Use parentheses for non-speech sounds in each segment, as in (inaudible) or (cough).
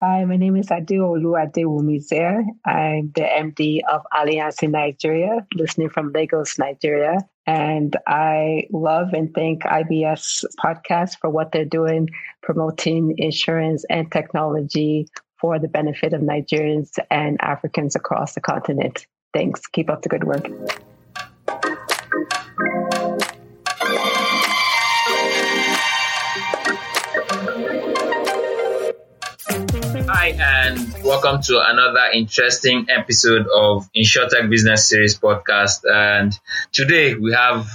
Hi, my name is Adeolu Adewumizer. I'm the MD of Allianz in Nigeria, listening from Lagos, Nigeria. And I love and thank IBS podcast for what they're doing, promoting insurance and technology for the benefit of Nigerians and Africans across the continent. Thanks. Keep up the good work. Welcome to another interesting episode of InsurTech Business Series podcast. And today we have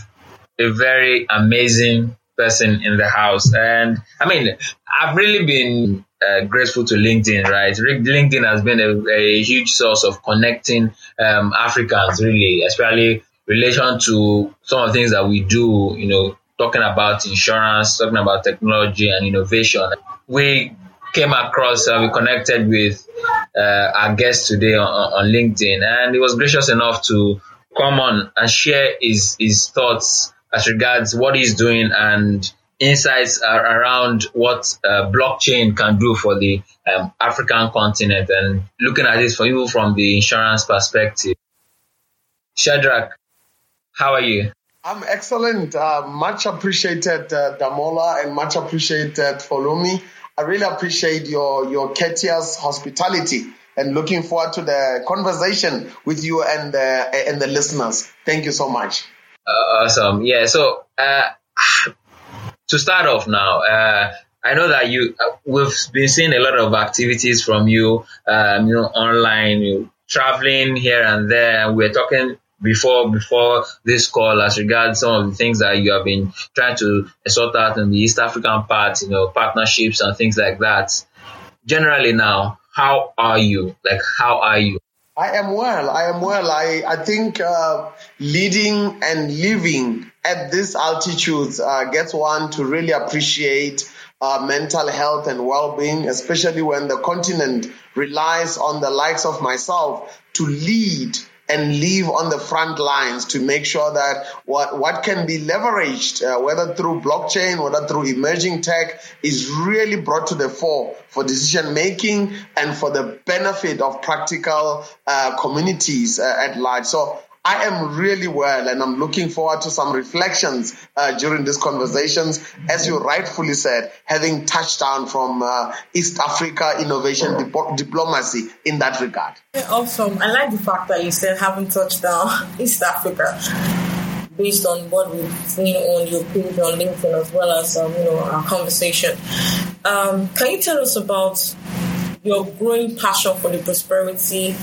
a very amazing person in the house. And I mean, I've really been uh, grateful to LinkedIn, right? LinkedIn has been a, a huge source of connecting um, Africans, really, especially relation to some of the things that we do, you know, talking about insurance, talking about technology and innovation. We came across, uh, we connected with uh, our guest today on, on, LinkedIn, and he was gracious enough to come on and share his his thoughts as regards what he's doing and insights around what uh, blockchain can do for the um, African continent, and looking at this for you from the insurance perspective. Shadrach, how are you? I'm excellent. Uh, much appreciated, uh, Damola, and much appreciated, Follow I really appreciate your, your courteous hospitality and looking forward to the conversation with you and, uh, and the listeners. Thank you so much. Uh, awesome. Yeah. So, uh, (sighs) to start off now, uh, I know that you, uh, we've been seeing a lot of activities from you, um, you know, online, you traveling here and there. We're talking before before this call as regards some of the things that you have been trying to sort out in the East African part, you know, partnerships and things like that. Generally now, how are you? Like how are you? I am well. I am well. I, I think uh, leading and living at this altitude uh, gets one to really appreciate uh, mental health and well-being, especially when the continent relies on the likes of myself to lead and live on the front lines to make sure that what, what can be leveraged, uh, whether through blockchain, whether through emerging tech, is really brought to the fore for decision making and for the benefit of practical uh, communities uh, at large. So I am really well, and I'm looking forward to some reflections uh, during these conversations. As you rightfully said, having touched down from uh, East Africa innovation dip- diplomacy in that regard. Awesome. I like the fact that you said having touched down (laughs) East Africa based on what we've seen on your page on LinkedIn as well as um, you know our conversation. Um, can you tell us about your growing passion for the prosperity,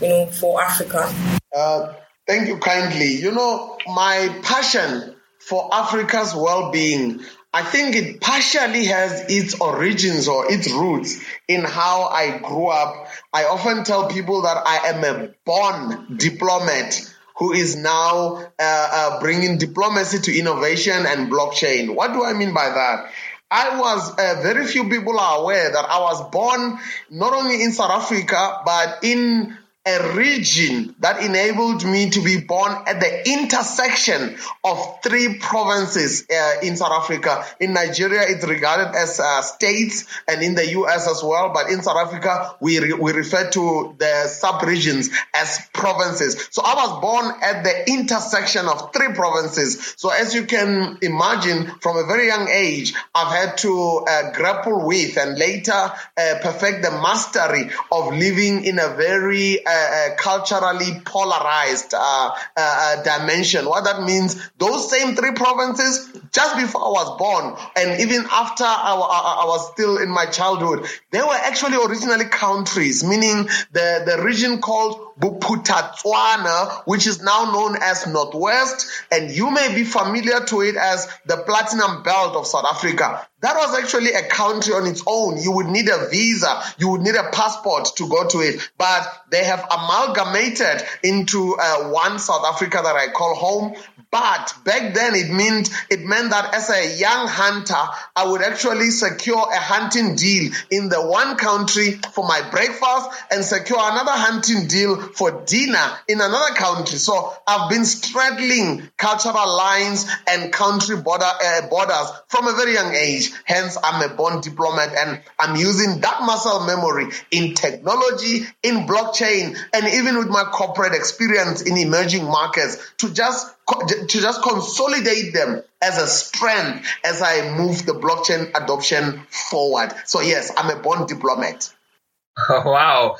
you know, for Africa? Uh, Thank you kindly. You know, my passion for Africa's well-being, I think it partially has its origins or its roots in how I grew up. I often tell people that I am a born diplomat who is now uh, uh, bringing diplomacy to innovation and blockchain. What do I mean by that? I was, uh, very few people are aware that I was born not only in South Africa, but in a region that enabled me to be born at the intersection of three provinces uh, in South Africa. In Nigeria, it's regarded as uh, states, and in the US as well. But in South Africa, we re- we refer to the sub-regions as provinces. So I was born at the intersection of three provinces. So as you can imagine, from a very young age, I've had to uh, grapple with and later uh, perfect the mastery of living in a very uh, uh, culturally polarized uh, dimension. What that means, those same three provinces, just before I was born, and even after I, I, I was still in my childhood, they were actually originally countries, meaning the, the region called Bophuthatswana, which is now known as Northwest, and you may be familiar to it as the Platinum Belt of South Africa. That was actually a country on its own. You would need a visa, you would need a passport to go to it, but they have amalgamated into uh, one South Africa that I call home But back then it meant it meant that as a young hunter, I would actually secure a hunting deal in the one country for my breakfast and secure another hunting deal for dinner in another country. So I've been straddling cultural lines and country border uh, borders from a very young age. Hence, I'm a born diplomat and I'm using that muscle memory in technology, in blockchain, and even with my corporate experience in emerging markets to just to just consolidate them as a strength as I move the blockchain adoption forward. So yes, I'm a born diplomat. (laughs) Oh, wow,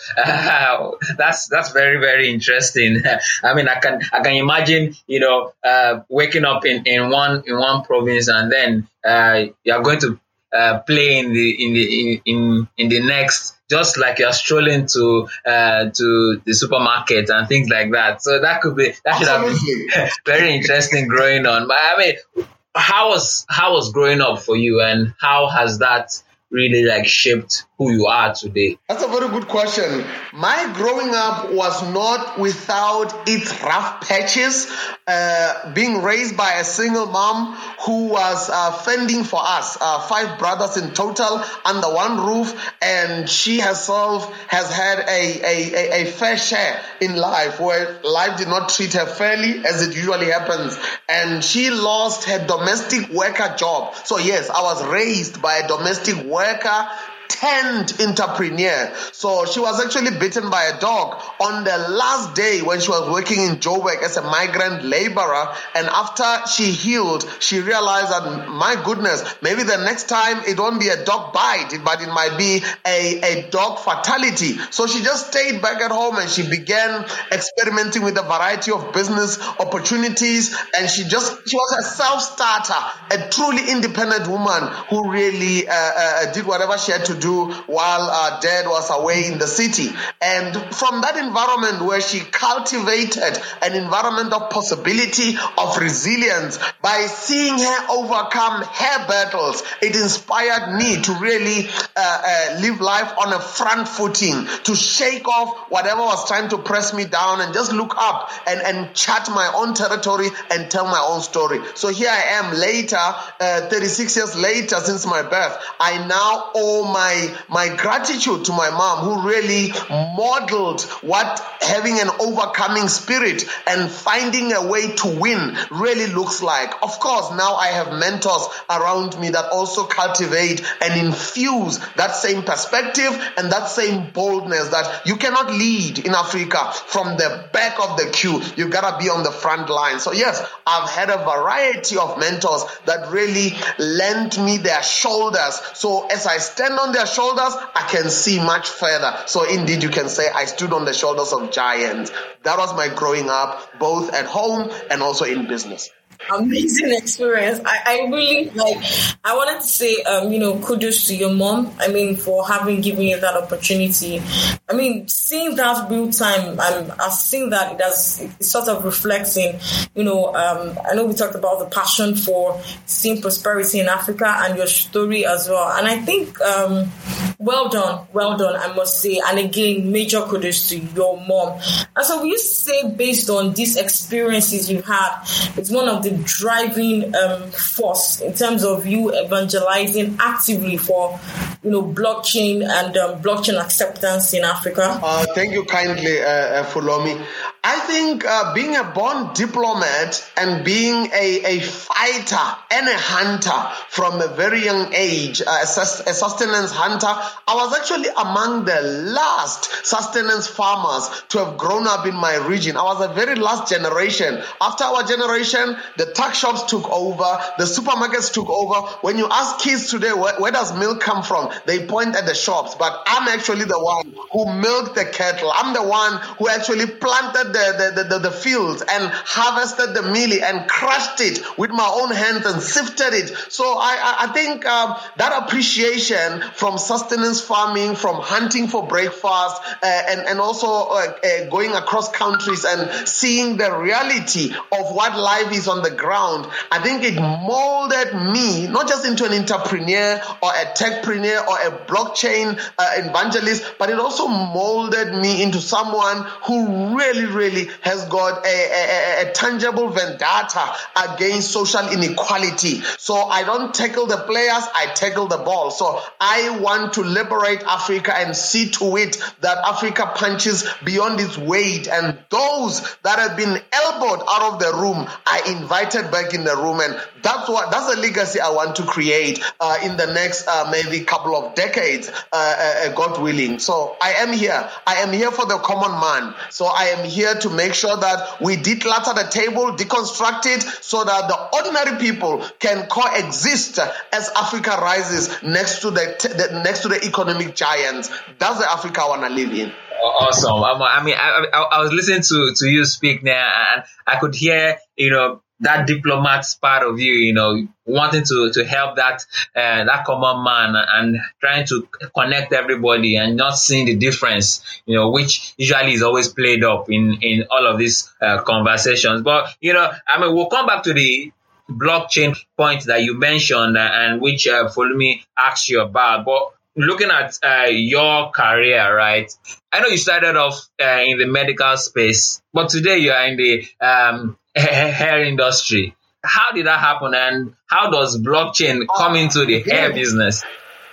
that's that's very very interesting. (laughs) I mean, I can I can imagine you know uh, waking up in, in one in one province and then uh, you are going to uh, play in the in the in, in in the next just like you're strolling to uh, to the supermarket and things like that. So that could be that should have been (laughs) very interesting growing on. But I mean, how was how was growing up for you, and how has that really like shaped who you are today? That's a very good question. My growing up was not without its rough patches. Uh, being raised by a single mom who was uh, fending for us, uh, five brothers in total under one roof, and she herself has had a, a, a, fair share in life where life did not treat her fairly as it usually happens. And she lost her domestic worker job. So, yes, I was raised by a domestic worker tent entrepreneur. So she was actually bitten by a dog on the last day when she was working in Joburg as a migrant laborer. And after she healed, she realized that, my goodness, maybe the next time it won't be a dog bite, but it might be a, a dog fatality. So she just stayed back at home and she began experimenting with a variety of business opportunities. And she just, she was a self starter, a truly independent woman who really uh, uh, did whatever she had to do while uh, dad was away in the city. And from that environment where she cultivated an environment of possibility, of resilience, by seeing her overcome her battles, it inspired me to really uh, uh, live life on a front footing, to shake off whatever was trying to press me down and just look up and, and chart my own territory and tell my own story. So here I am later, uh, 36 years later since my birth. I now owe my my my gratitude to my mom who really modeled what having an overcoming spirit and finding a way to win really looks like. Of course, now I have mentors around me that also cultivate and infuse that same perspective and that same boldness that you cannot lead in Africa from the back of the queue. You gotta be on the front line. So yes, I've had a variety of mentors that really lent me their shoulders. So as I stand on their shoulders, I can see much further. So indeed, you can say I stood on the shoulders of giants. That was my growing up, both at home and also in business amazing experience. I, I really like. I wanted to say, um, you know, kudos to your mom. I mean, for having given you that opportunity. I mean, seeing that real time, I'm, I've seen that it does. It sort of reflecting. You know, um, I know we talked about the passion for seeing prosperity in Africa and your story as well. And I think, um, well done, well done. I must say. And again, major kudos to your mom. And so, used to say, based on these experiences you had, it's one of the driving um, force in terms of you evangelizing actively for you know blockchain and um, blockchain acceptance in Africa? Uh, thank you kindly, uh, uh Fulomi. I think uh, being a born diplomat and being a, a fighter and a hunter from a very young age, uh, a, sustenance hunter, I was actually among the last sustenance farmers to have grown up in my region. I was the very last generation. After our generation, the tuck shops took over, the supermarkets took over. When you ask kids today, where, where does milk come from? They point at the shops, but I'm actually the one who milked the cattle. I'm the one who actually planted the, the, the, the, fields and harvested the mealie and crushed it with my own hands and sifted it. So I, I think um, that appreciation from sustenance farming, from hunting for breakfast, uh, and, and also uh, uh, going across countries and seeing the reality of what life is on the ground, I think it molded me not just into an entrepreneur or a techpreneur or a blockchain uh, evangelist, but it also molded me into someone who really, really has got a, a, a, tangible vendetta against social inequality. So I don't tackle the players, I tackle the ball. So I want to liberate Africa and see to it that Africa punches beyond its weight. And those that have been elbowed out of the room are invited back in the room. And that's what that's a legacy I want to create uh, in the next uh, maybe couple of decades, uh, uh, uh God willing. So I am here. I am here for the common man. So I am here to make sure that we declutter the table, deconstruct it, so that the ordinary people can coexist as Africa rises next to the, the next to the economic giants. That's the Africa I want to live in. Awesome. Um, I mean, I, I, I was listening to, to you speak now, and I could hear, you know, that diplomat's part of you, you know, wanting to, to help that uh, that common man and trying to connect everybody and not seeing the difference, you know, which usually is always played up in in all of these uh, conversations. But you know, I mean, we'll come back to the blockchain point that you mentioned and which uh, me asked you about, but looking at uh, your career, right? I know you started off uh, in the medical space, but today you are in the um, (laughs) hair industry. How did that happen, and how does blockchain come oh, into the hair business?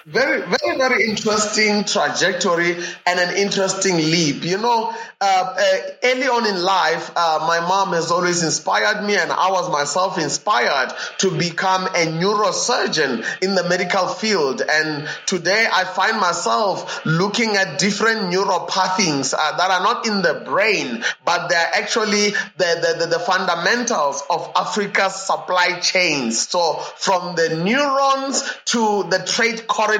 Very, very, very interesting trajectory and an interesting leap. You know, uh, uh, early on in life, uh, my mom has always inspired me, and I was myself inspired to become a neurosurgeon in the medical field. And today, I find myself looking at different neuropathways uh, that are not in the brain, but they're actually the, the, the, the fundamentals of Africa's supply chains. So, from the neurons to the trade corridors,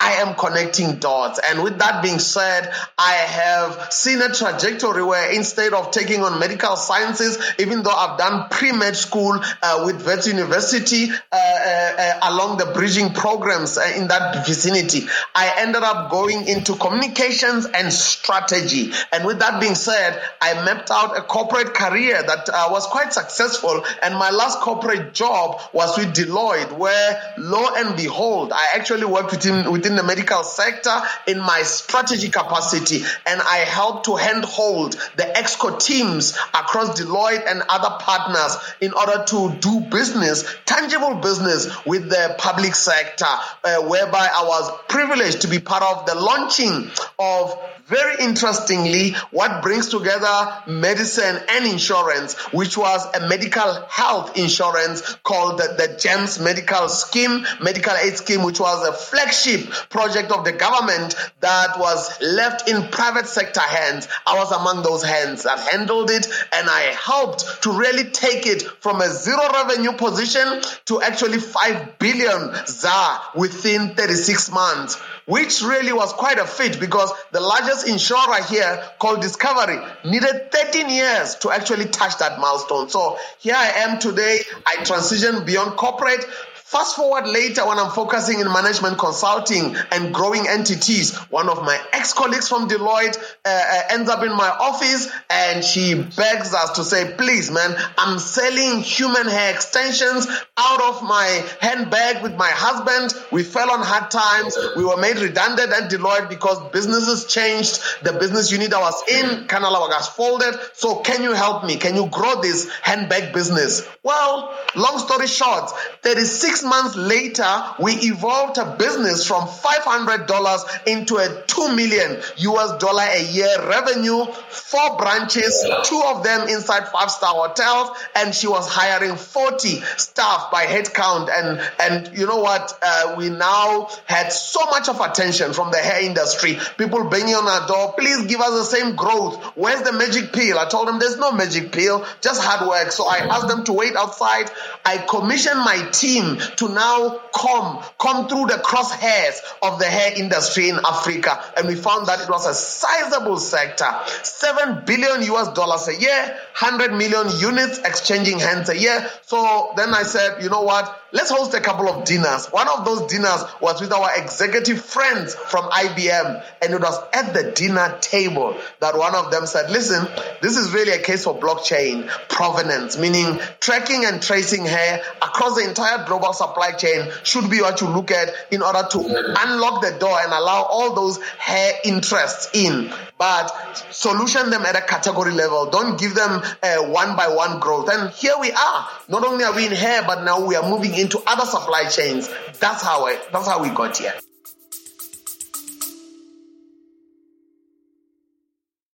I am connecting dots. And with that being said, I have seen a trajectory where instead of taking on medical sciences, even though I've done pre-med school uh, with Wits University uh, uh, uh, along the bridging programs uh, in that vicinity, I ended up going into communications and strategy. And with that being said, I mapped out a corporate career that uh, was quite successful. And my last corporate job was with Deloitte, where lo and behold, I actually worked within, within the medical sector in my strategy capacity. And I help to handhold the exco teams across Deloitte and other partners in order to do business, tangible business with the public sector, uh, whereby I was privileged to be part of the launching of very interestingly, what brings together medicine and insurance, which was a medical health insurance called the, the GEMS Medical Scheme, Medical Aid Scheme, which was a flagship project of the government that was left in private sector hands. I was among those hands that handled it, and I helped to really take it from a zero revenue position to actually 5 billion ZAR within 36 months which really was quite a feat because the largest insurer here called Discovery needed 13 years to actually touch that milestone. So here I am today. I transitioned beyond corporate Fast forward later when I'm focusing in management consulting and growing entities, one of my ex-colleagues from Deloitte uh, uh, ends up in my office and she begs us to say, please, man, I'm selling human hair extensions out of my handbag with my husband. We fell on hard times. We were made redundant at Deloitte because businesses changed. The business unit I was in, Kanala was folded. So can you help me? Can you grow this handbag business? Well, long story short, 36 months later, we evolved a business from $500 into a 2 million US dollar a year revenue, four branches, two of them inside five star hotels, and she was hiring 40 staff by headcount. And, and you know what? Uh, we now had so much of attention from the hair industry. People banging on our door, please give us the same growth. Where's the magic pill? I told them there's no magic pill, just hard work. So I asked them to wait outside. I commissioned my team to now come, come through the crosshairs of the hair industry in Africa. And we found that it was a sizable sector. Seven billion US dollars a year, 100 million units exchanging hands a year. So then I said, you know what? Let's host a couple of dinners. One of those dinners was with our executive friends from IBM, and it was at the dinner table that one of them said, Listen, this is really a case for blockchain provenance, meaning tracking and tracing hair across the entire global supply chain should be what you look at in order to unlock the door and allow all those hair interests in. But solution them at a category level. Don't give them a one by one growth. And here we are. Not only are we in hair, but now we are moving into other supply chains. That's how I, that's how we got here.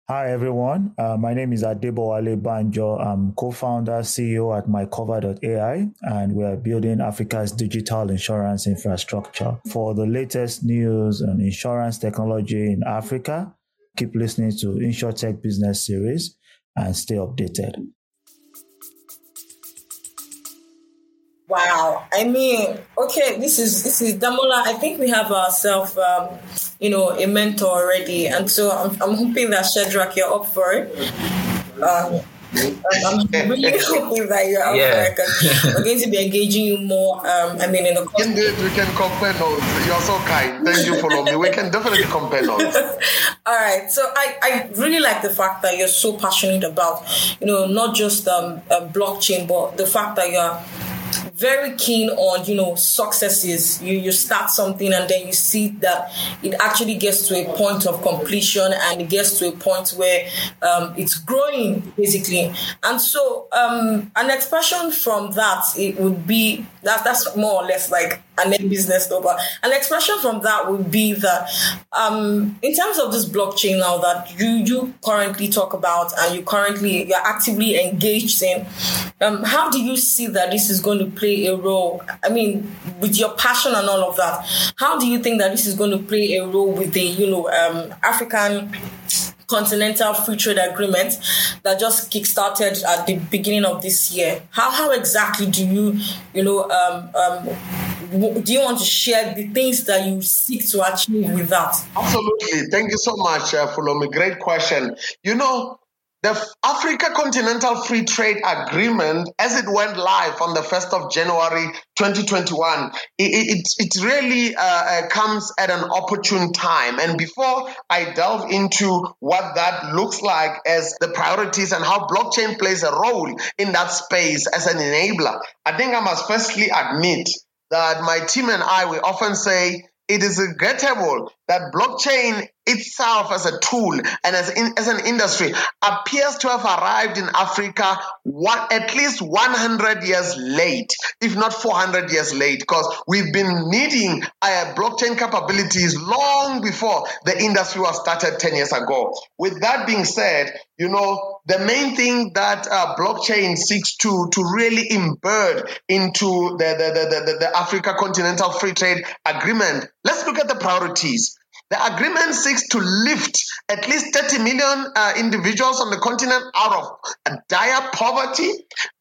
Hi, everyone. Uh, my name is Adebowale Banjo. I'm co-founder, CEO at MyCover.ai, and we are building Africa's digital insurance infrastructure. For the latest news on insurance technology in Africa, keep listening to InsurTech Business Series and stay updated. Wow. I mean, okay, this is this is Damola. I think we have ourselves, um, you know, a mentor already, and so I'm, I'm hoping that Shadrach, you're up for it. Um, I'm really (laughs) hoping that you're up yeah. for it we're going to be engaging you more. Um, I mean, in the indeed, we can compare notes. You're so kind. Thank you Fulomi. We can definitely compare notes. (laughs) All right. So I, I really like the fact that you're so passionate about, you know, not just um, blockchain, but the fact that you're very keen on you know successes. You you start something and then you see that it actually gets to a point of completion and it gets to a point where um, it's growing basically. And so um, an expression from that it would be that that's more or less like an end business but an expression from that would be that um, in terms of this blockchain now that you you currently talk about and you currently you're actively engaged in um, how do you see that this is going to play a role i mean with your passion and all of that how do you think that this is going to play a role with the you know um, african continental free trade agreement that just kickstarted at the beginning of this year. How how exactly do you you know um, um, do you want to share the things that you seek to achieve with that? Absolutely. Thank you so much, uh, Fulomi. Great question. You know, the Africa Continental Free Trade Agreement, as it went live on the 1st of January 2021, it, it, it really uh, uh, comes at an opportune time. And before I delve into what that looks like as the priorities and how blockchain plays a role in that space as an enabler, I think I must firstly admit that my team and I, we often say it is regrettable that blockchain itself as a tool and as, in, as an industry appears to have arrived in Africa one, at least 100 years late, if not 400 years late, because we've been needing uh, blockchain capabilities long before the industry was started 10 years ago. With that being said, you know, the main thing that uh, blockchain seeks to, to really embed into the, the, the, the, the Africa Continental Free Trade Agreement, let's look at the priorities. The agreement seeks to lift at least 30 million uh, individuals on the continent out of dire poverty.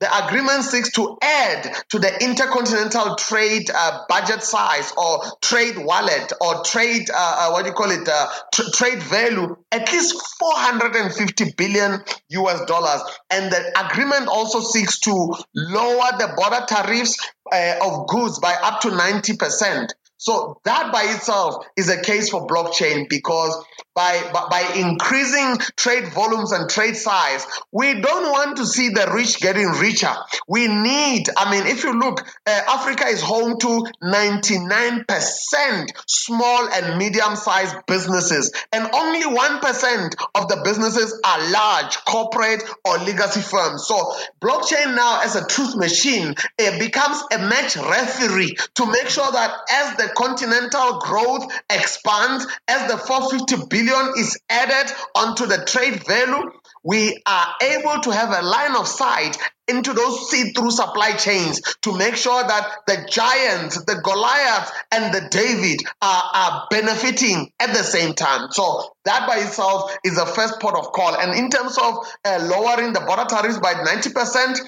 The agreement seeks to add to the intercontinental trade uh, budget size or trade wallet or trade, uh, uh what do you call it, uh, tr- trade value, at least 450 billion US dollars. And the agreement also seeks to lower the border tariffs uh, of goods by up to 90%. So that by itself is a case for blockchain because by, by increasing trade volumes and trade size, we don't want to see the rich getting richer. We need, I mean, if you look, uh, Africa is home to 99% small and medium sized businesses, and only 1% of the businesses are large corporate or legacy firms. So, blockchain now, as a truth machine, it becomes a match referee to make sure that as the continental growth expands, as the 450 billion billion is added onto the trade value, we are able to have a line of sight into those see-through supply chains to make sure that the giants, the Goliath, and the David are, are benefiting at the same time. So that by itself is the first port of call. And in terms of uh, lowering the border tariffs by 90%,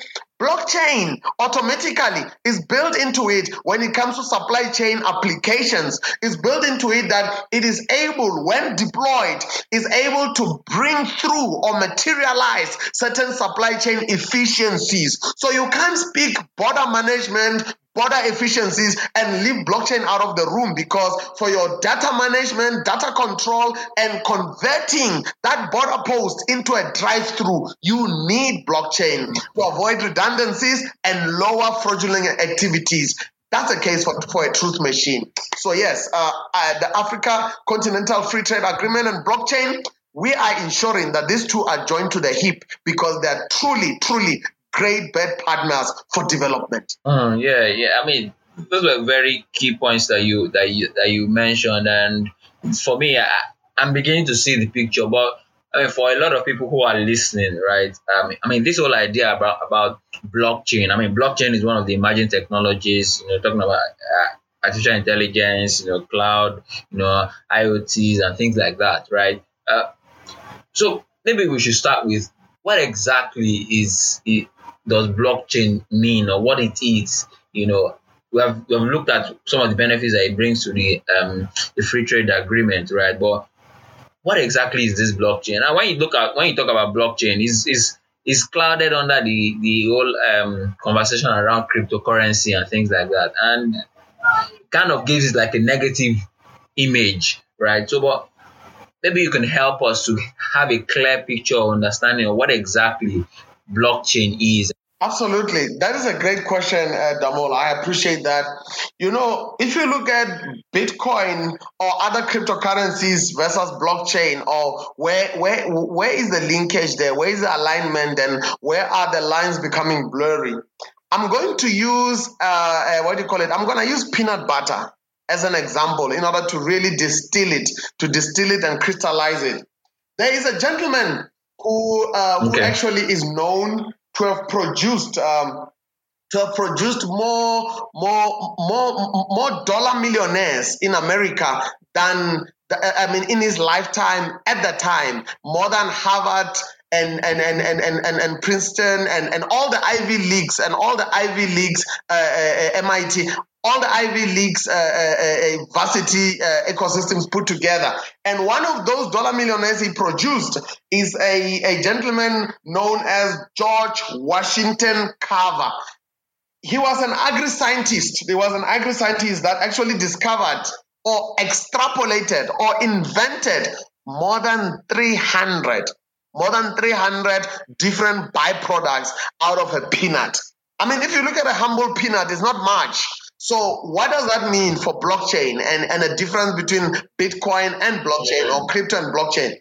Blockchain automatically is built into it when it comes to supply chain applications. Is built into it that it is able, when deployed, is able to bring through or materialize certain supply chain efficiencies. So you can't speak border management, border efficiencies and leave blockchain out of the room because for your data management, data control, and converting that border post into a drive through, you need blockchain to avoid redundancies and lower fraudulent activities. That's the case for, for a truth machine. So, yes, uh, uh, the Africa Continental Free Trade Agreement and blockchain, we are ensuring that these two are joined to the hip because they are truly, truly great bad partners for development. Mm, yeah, yeah. I mean, those were very key points that you that you that you mentioned, and for me, I, I'm beginning to see the picture. But I mean, for a lot of people who are listening, right? Um, I mean, this whole idea about about blockchain. I mean, blockchain is one of the emerging technologies. You know, talking about uh, artificial intelligence, you know, cloud, you know, IoTs and things like that, right? Uh, so maybe we should start with what exactly is does blockchain mean or what it is? You know, we have we have looked at some of the benefits that it brings to the um, the free trade agreement, right? But what exactly is this blockchain? And when you look at when you talk about blockchain, is is is clouded under the the whole um, conversation around cryptocurrency and things like that, and kind of gives it like a negative image, right? So, but maybe you can help us to have a clear picture or understanding of what exactly blockchain is Absolutely. That is a great question, uh, Damol. I appreciate that. You know, if you look at Bitcoin or other cryptocurrencies versus blockchain, or where where where is the linkage there? Where is the alignment, and where are the lines becoming blurry? I'm going to use uh, uh, what do you call it? I'm going to use peanut butter as an example in order to really distill it, to distill it and crystallize it. There is a gentleman who uh, okay. who actually is known to have produced um, to have produced more more more more dollar millionaires in America than I mean in his lifetime at the time more than Harvard and and and and and, and, and Princeton and, and all the Ivy Leagues and all the Ivy Leagues uh, uh, MIT all the Ivy Leagues uh, uh, uh, varsity uh, ecosystems put together. And one of those dollar millionaires he produced is a, a gentleman known as George Washington Carver. He was an agri scientist. He was an agri scientist that actually discovered or extrapolated or invented more than 300 more than 300 different byproducts out of a peanut. I mean, if you look at a humble peanut, it's not much. So what does that mean for blockchain and, and a difference between Bitcoin and blockchain or crypto and blockchain?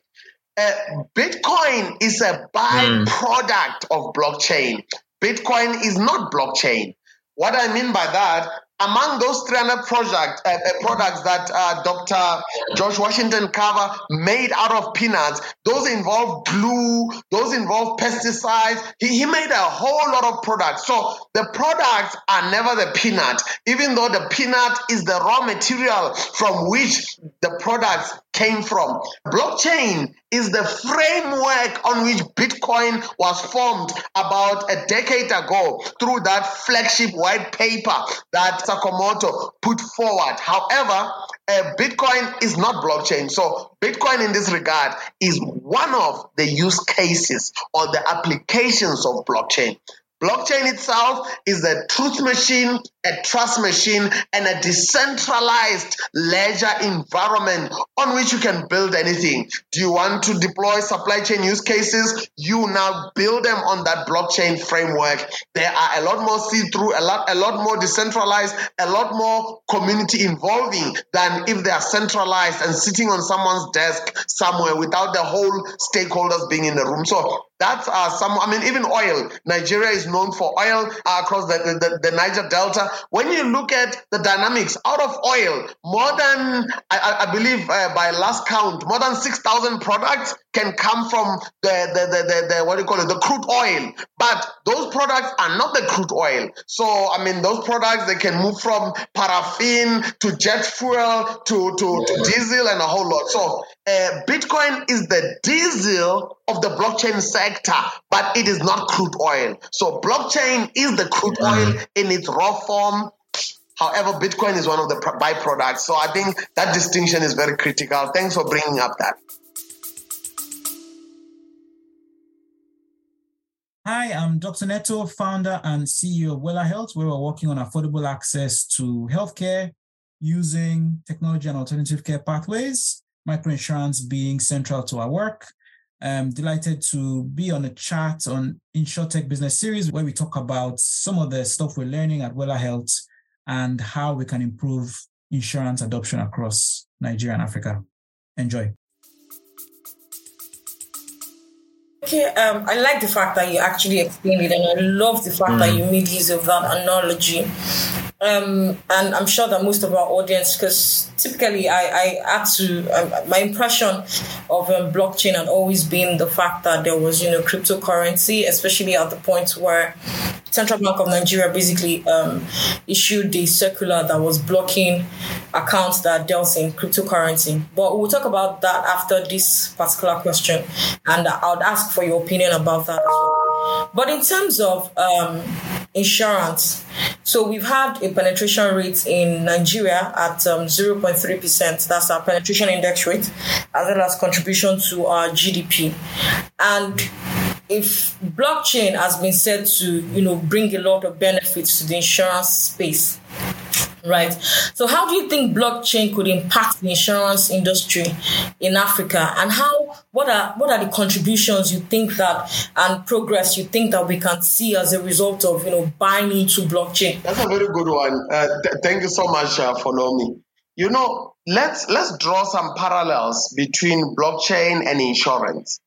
Uh, Bitcoin is a byproduct mm. of blockchain. Bitcoin is not blockchain. What I mean by that, among those 300 project, uh, uh, products that uh, Dr. George Washington Carver made out of peanuts, those involve glue, those involve pesticides. He, he made a whole lot of products. So the products are never the peanut, even though the peanut is the raw material from which the products came from. Blockchain is the framework on which Bitcoin was formed about a decade ago through that flagship white paper that Nakamoto put forward. However, uh, Bitcoin is not blockchain. So, Bitcoin in this regard is one of the use cases or the applications of blockchain. Blockchain itself is a truth machine, a trust machine, and a decentralized ledger environment on which you can build anything. Do you want to deploy supply chain use cases? You now build them on that blockchain framework. There are a lot more see-through, a lot, a lot more decentralized, a lot more community involving than if they are centralized and sitting on someone's desk somewhere without the whole stakeholders being in the room. So that's uh, some, I mean, even oil. Nigeria is known for oil uh, across the, the, the, Niger Delta. When you look at the dynamics out of oil, more than, I, I believe uh, by last count, more than 6,000 products can come from the, the, the, the, the, what do you call it, the crude oil. But those products are not the crude oil. So, I mean, those products, they can move from paraffin to jet fuel to, to, to diesel and a whole lot. So, uh, Bitcoin is the diesel of the blockchain sector, but it is not crude oil. So, blockchain is the crude oil in its raw form. However, Bitcoin is one of the byproducts. So, I think that distinction is very critical. Thanks for bringing up that. Hi, I'm Dr. Neto, founder and CEO of Wella Health, where we're working on affordable access to healthcare using technology and alternative care pathways, microinsurance being central to our work. I'm delighted to be on a chat on InsurTech Business Series where we talk about some of the stuff we're learning at Wella Health and how we can improve insurance adoption across Nigeria and Africa. Enjoy. Okay, um, I like the fact that you actually explained it, and I love the fact mm. that you made use of that analogy. Um, and I'm sure that most of our audience, because typically I, I had to, um, my impression of um, blockchain had always been the fact that there was, you know, cryptocurrency, especially at the point where Central Bank of Nigeria basically um, issued the circular that was blocking accounts that dealt in cryptocurrency. But we'll talk about that after this particular question, and I would ask for your opinion about that as well. But in terms of um, insurance, so we've had a penetration rate in Nigeria at um, 0.3%. That's our penetration index rate, as well as contribution to our GDP. And if blockchain has been said to, you know, bring a lot of benefits to the insurance space, right? So how do you think blockchain could impact the insurance industry in Africa and how what are what are the contributions you think that and progress you think that we can see as a result of, you know, buying into blockchain? That's a very good one. Uh, th- thank you so much uh, Fulomi. You know, let's let's draw some parallels between blockchain and insurance.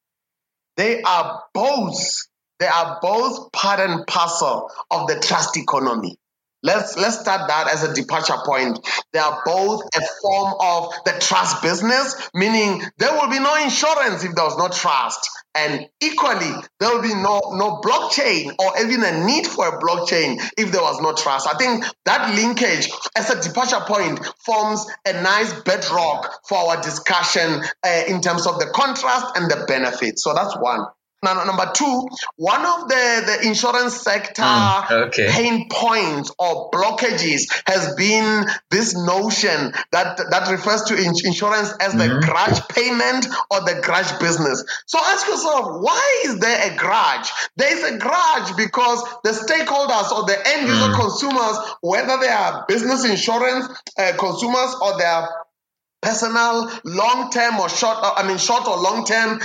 They are both, they are both part and parcel of the trust economy. Let's let's start that as a departure point. They are both a form of the trust business, meaning there will be no insurance if there was no trust. And equally, there will be no, no blockchain or even a need for a blockchain if there was no trust. I think that linkage as a departure point forms a nice bedrock for our discussion uh, in terms of the contrast and the benefits. So that's one. Now, number two, one of the, the insurance sector mm, okay. pain points or blockages has been this notion that that refers to insurance as the mm-hmm. grudge payment or the grudge business. So ask yourself, why is there a grudge? There is a grudge because the stakeholders or the end user mm. consumers, whether they are business insurance uh, consumers or they are personal, long term or short, I mean, short or long term,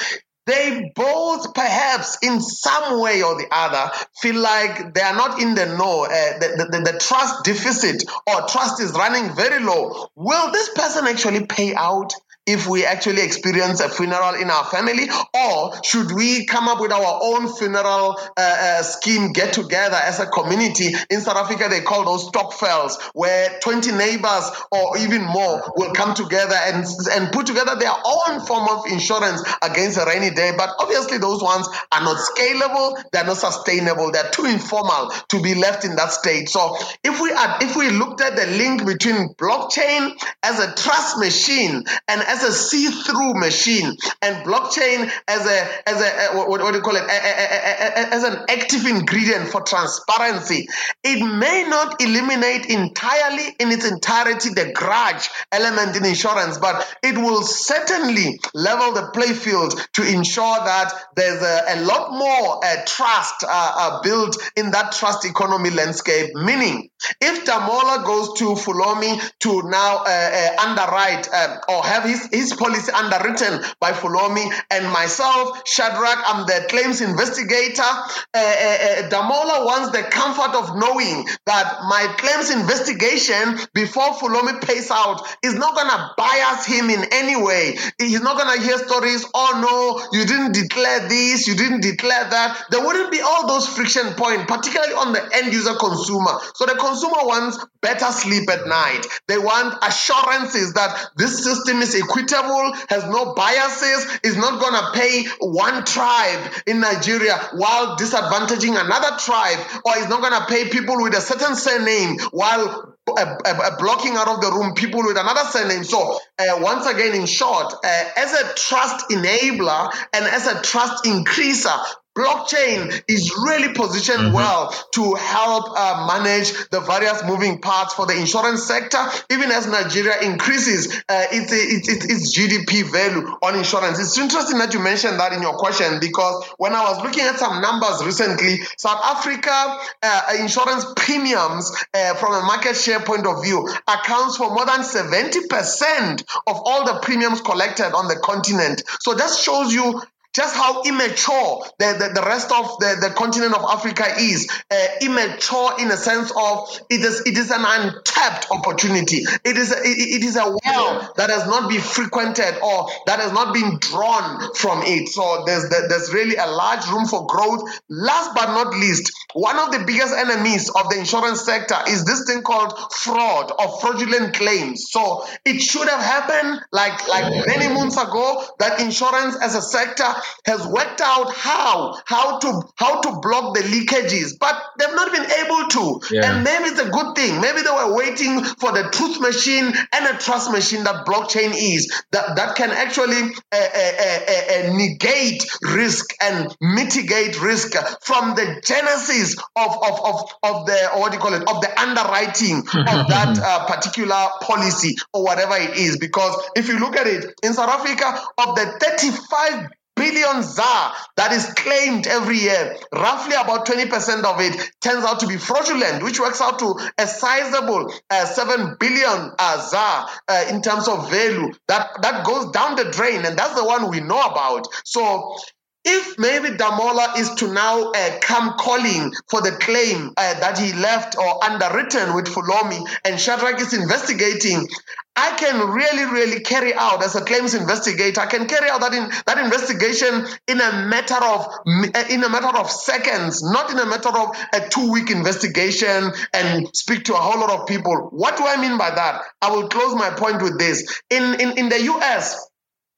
they both perhaps in some way or the other feel like they are not in the know uh, the, the, the, trust deficit or trust is running very low. Will this person actually pay out if we actually experience a funeral in our family, or should we come up with our own funeral uh, uh, scheme get together as a community? In South Africa, they call those stokvels, where 20 neighbors or even more will come together and, and put together their own form of insurance against a rainy day. But obviously, those ones are not scalable, they're not sustainable, they're too informal to be left in that state. So if we if we looked at the link between blockchain as a trust machine and as a see-through machine and blockchain as a as a what, what do you call it? As an active ingredient for transparency. It may not eliminate entirely in its entirety the grudge element in insurance but it will certainly level the play field to ensure that there's a, a lot more uh, trust uh, uh, built in that trust economy landscape. Meaning if Damola goes to Fulomi to now uh, uh, underwrite um, or have his, his policy underwritten by Fulomi and myself, Shadrach, I'm the claims investigator. Uh, uh, uh, Damola wants the comfort of knowing that my claims investigation before Fulomi pays out is not going to bias him in any way. He's not going to hear stories, oh no, you didn't declare this, you didn't declare that. There wouldn't be all those friction points, particularly on the end user consumer. So the consumer wants better sleep at night. They want assurances that this system is equitable, has no biases, is not going to pay one tribe in Nigeria while disadvantaging another tribe, or is not going to pay people with a certain surname while uh, uh, blocking out of the room people with another surname. So, uh, once again, in short, uh, as a trust enabler and as a trust increaser, blockchain is really positioned mm-hmm. well to help uh, manage the various moving parts for the insurance sector, even as Nigeria increases uh, its, its, its, GDP value on insurance. It's interesting that you mentioned that in your question because when I was looking at some numbers recently, South Africa uh, insurance premiums uh, from a market share point of view accounts for more than 70% of all the premiums collected on the continent. So that shows you just how immature the, the, the rest of the, the continent of Africa is. Uh, immature in a sense of it is it is an untapped opportunity. It is a, it, it is a well that has not been frequented or that has not been drawn from it. So there's there's really a large room for growth. Last but not least, one of the biggest enemies of the insurance sector is this thing called fraud or fraudulent claims. So it should have happened like like many months ago that insurance as a sector has worked out how how to how to block the leakages, but they've not been able to. Yeah. And maybe it's a good thing. Maybe they were waiting for the truth machine and a trust machine that blockchain is that that can actually uh, uh, uh, negate risk and mitigate risk from the genesis of of of, of the what do you call it of the underwriting of (laughs) that uh, particular policy or whatever it is. Because if you look at it in South Africa, of the 35 billion ZAR that is claimed every year, roughly about 20% of it turns out to be fraudulent, which works out to a sizable uh, 7 billion uh, ZAR uh, in terms of value. That, that goes down the drain, and that's the one we know about. So if maybe Damola is to now uh, come calling for the claim uh, that he left or underwritten with Fulomi and Shadrach is investigating, I can really, really carry out as a claims investigator. I can carry out that in that investigation in a matter of in a matter of seconds, not in a matter of a two-week investigation and speak to a whole lot of people. What do I mean by that? I will close my point with this. In in, in the US,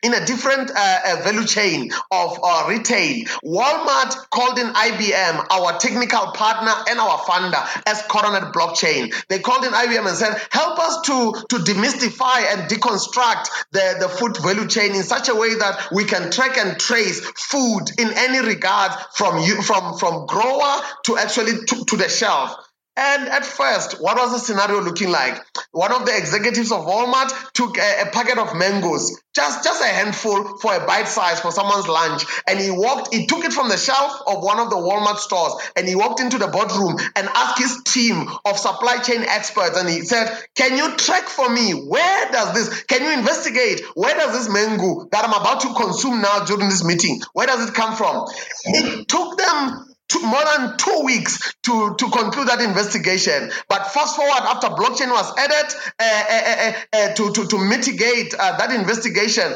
in a different uh, uh, value chain of uh, retail. Walmart called in IBM, our technical partner and our funder, as Coronet Blockchain. They called in IBM and said, help us to, to demystify and deconstruct the, the food value chain in such a way that we can track and trace food in any regard from you, from, from grower to actually to, to the shelf. And at first, what was the scenario looking like? One of the executives of Walmart took a, a, packet of mangoes, just, just a handful for a bite size for someone's lunch. And he walked, he took it from the shelf of one of the Walmart stores and he walked into the boardroom and asked his team of supply chain experts. And he said, Can you track for me? Where does this, can you investigate? Where does this mango that I'm about to consume now during this meeting, where does it come from? It took them two, more than two weeks to, to conclude that investigation. But fast forward after blockchain was added uh, uh, uh, to, to, to mitigate that investigation,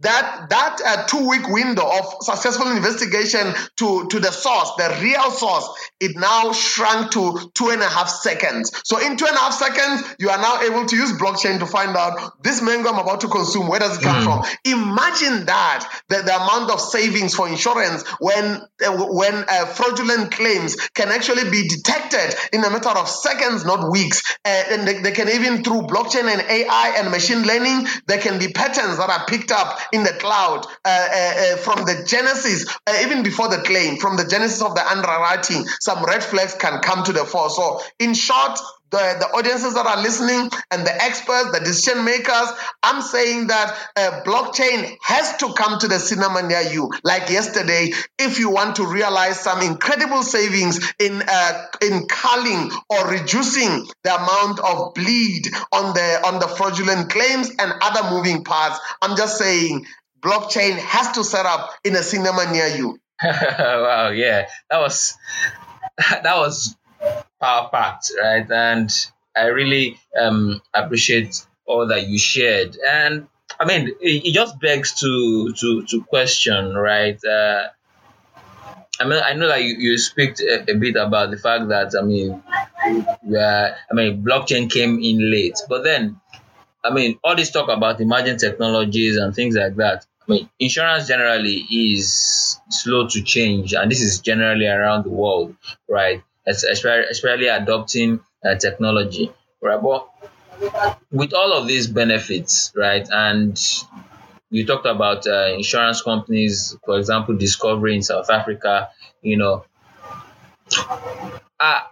that that uh, two week window of successful investigation to to the source the real source it now shrunk to two and a half seconds. So in two and a half seconds you are now able to use blockchain to find out this mango i'm about to consume where does it come mm. from? Imagine that the, the amount of savings for insurance when uh, when uh, fraudulent claims can actually be detected in a matter of seconds not weeks. Uh, and they, they can even through blockchain and ai and machine learning there can be patterns that are picked up in the cloud uh, uh, uh, from the genesis, even before the claim, from the genesis of the underwriting, some red flags can come to the fore. So, in short, the, the audiences that are listening and the experts, the decision makers, I'm saying that uh, blockchain has to come to the cinema near you. Like yesterday, if you want to realize some incredible savings in uh, in culling or reducing the amount of bleed on the on the fraudulent claims and other moving parts, I'm just saying blockchain has to set up in a cinema near you. (laughs) wow, yeah, that was (laughs) that was power packed, right? And I really um, appreciate all that you shared. And I mean, it, it just begs to to to question, right? Uh, I mean, I know that you, you speak a, a, bit about the fact that I mean, where I mean, blockchain came in late, but then, I mean, all this talk about emerging technologies and things like that. I mean, insurance generally is slow to change, and this is generally around the world, right? Especially adopting uh, technology, right? But with all of these benefits, right, and you talked about uh, insurance companies, for example, Discovery in South Africa. You know, are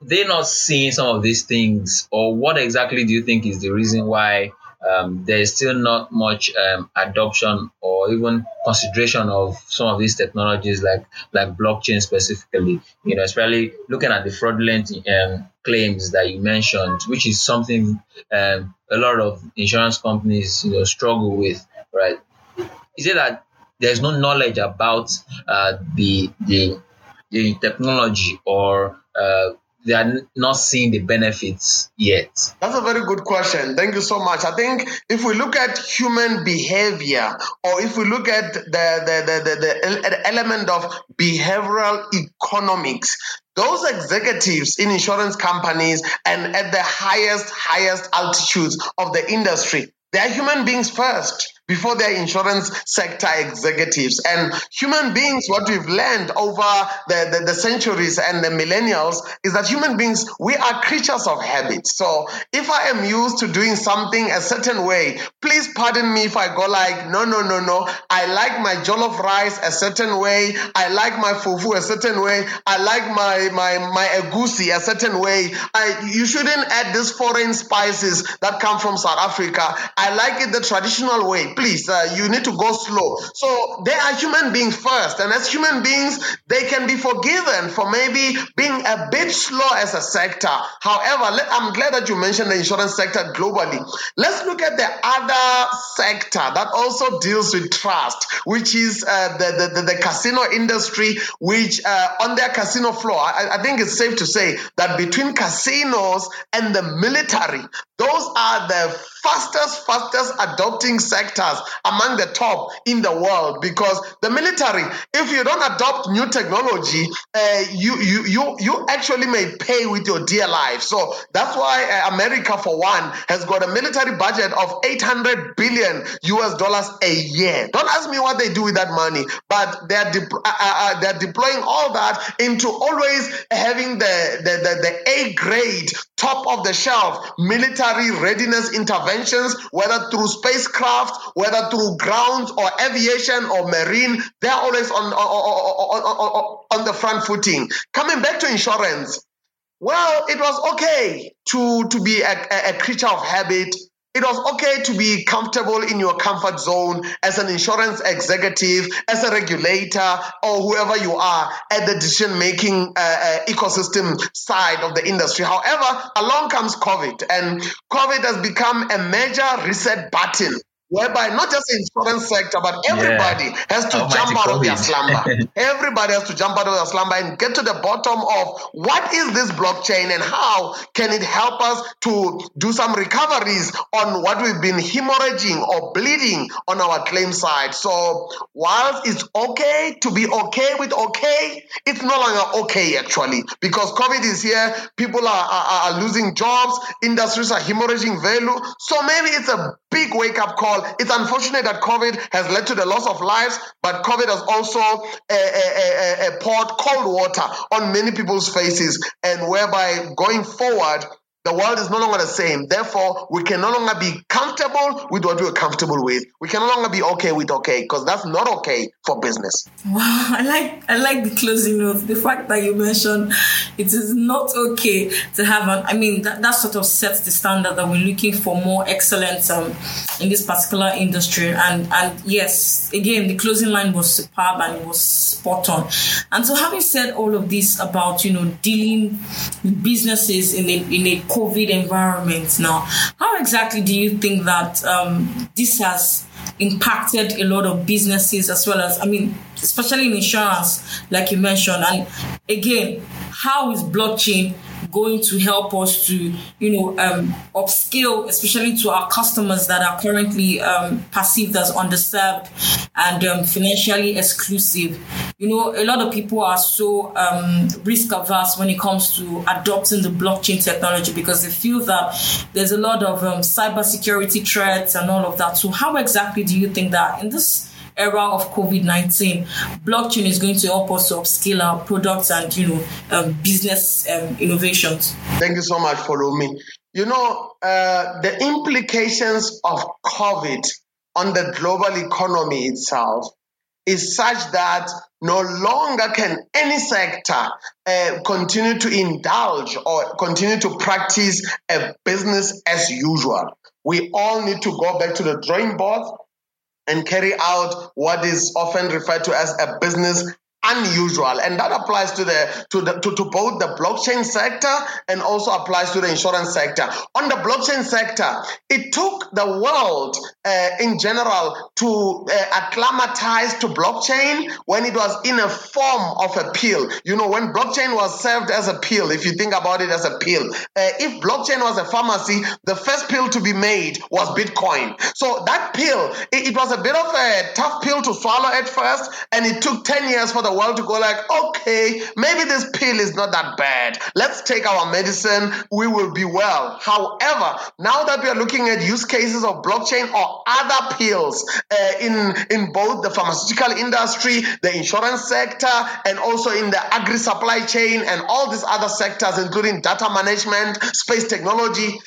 they not seeing some of these things, or what exactly do you think is the reason why um, there is still not much um, adoption or even consideration of some of these technologies like like blockchain specifically. You know especially looking at the fraudulent um, claims that you mentioned which is something um, a lot of insurance companies you know struggle with right? Is it that there's no knowledge about uh, the the the technology or uh, they are not seeing the benefits yet? That's a very good question. Thank you so much. I think if we look at human behavior, or if we look at the, the, the, the, the element of behavioral economics, those executives in insurance companies and at the highest, highest altitudes of the industry, they are human beings first before they're insurance sector executives. And human beings, what we've learned over the, the, the, centuries and the millennials is that human beings, we are creatures of habit. So if I am used to doing something a certain way, please pardon me if I go like, no, no, no, no. I like my jollof rice a certain way. I like my fufu a certain way. I like my, my, my egusi a certain way. I, you shouldn't add these foreign spices that come from South Africa. I like it the traditional way please, uh, you need to go slow. So they are human beings first. And as human beings, they can be forgiven for maybe being a bit slow as a sector. However, let, I'm glad that you mentioned the insurance sector globally. Let's look at the other sector that also deals with trust, which is uh, the, the, the, the, casino industry, which uh, on their casino floor, I, I think it's safe to say that between casinos and the military, those are the fastest, fastest adopting sectors among the top in the world because the military, if you don't adopt new technology, uh, you, you, you, you actually may pay with your dear life. So that's why uh, America, for one, has got a military budget of 800 billion US dollars a year. Don't ask me what they do with that money, but they're, de- uh, uh, uh, they're deploying all that into always having the, the, the, the A grade, top of the shelf military readiness whether through spacecraft, whether through ground or aviation or marine, they're always on, on, on, on the front footing. Coming back to insurance, well, it was okay to, to be a, a creature of habit it was okay to be comfortable in your comfort zone as an insurance executive, as a regulator, or whoever you are at the decision making uh, uh, ecosystem side of the industry. However, along comes COVID, and COVID has become a major reset button whereby not just the insurance sector, but everybody yeah. has to Almighty jump out COVID. of their slumber. (laughs) everybody has to jump out of their slumber and get to the bottom of what is this blockchain and how can it help us to do some recoveries on what we've been hemorrhaging or bleeding on our claim side. So whilst it's okay to be okay with okay, it's no longer okay actually because COVID is here, people are, are, are losing jobs, industries are hemorrhaging value. So maybe it's a big wake up call it's unfortunate that COVID has led to the loss of lives, but COVID has also uh, poured cold water on many people's faces, and whereby going forward, the world is no longer the same. Therefore, we can no longer be comfortable with what we're comfortable with. We can no longer be okay with okay because that's not okay for business. Wow, I like I like the closing note. The fact that you mentioned it is not okay to have an. I mean, that, that sort of sets the standard that we're looking for more excellence um, in this particular industry. And and yes, again, the closing line was superb and it was spot on. And so, having said all of this about you know dealing with businesses in a in a COVID environment now, how exactly do you think that um, this has impacted a lot of businesses as well as, I mean, especially in insurance, like you mentioned? And again, how is blockchain going to help us to, you know, um, upskill, especially to our customers that are currently um, perceived as underserved and um, financially exclusive. You know, a lot of people are so um, risk averse when it comes to adopting the blockchain technology because they feel that there's a lot of um, cybersecurity threats and all of that. So, how exactly do you think that in this era of COVID 19, blockchain is going to help us to upscale our products and, you know, um, business um, innovations. Thank you so much for me. You know, uh, the implications of COVID on the global economy itself is such that no longer can any sector uh, continue to indulge or continue to practice a business as usual. We all need to go back to the drawing board and carry out what is often referred to as a business unusual. And that applies to the to the to, to both the blockchain sector and also applies to the insurance sector. On the blockchain sector it took the world uh, in general to uh, acclimatize to blockchain when it was in a form of a pill. You know when blockchain was served as a pill if you think about it as a pill uh, if blockchain was a pharmacy the first pill to be made was bitcoin. So that pill it, it was a bit of a tough pill to swallow at first and it took 10 years for the world to go like, okay, maybe this pill is not that bad. Let's take our medicine. We will be well. However, now that we are looking at use cases of blockchain or other pills uh, in, in both the pharmaceutical industry, the insurance sector, and also in the agri supply chain and all these other sectors, including data management, space technology,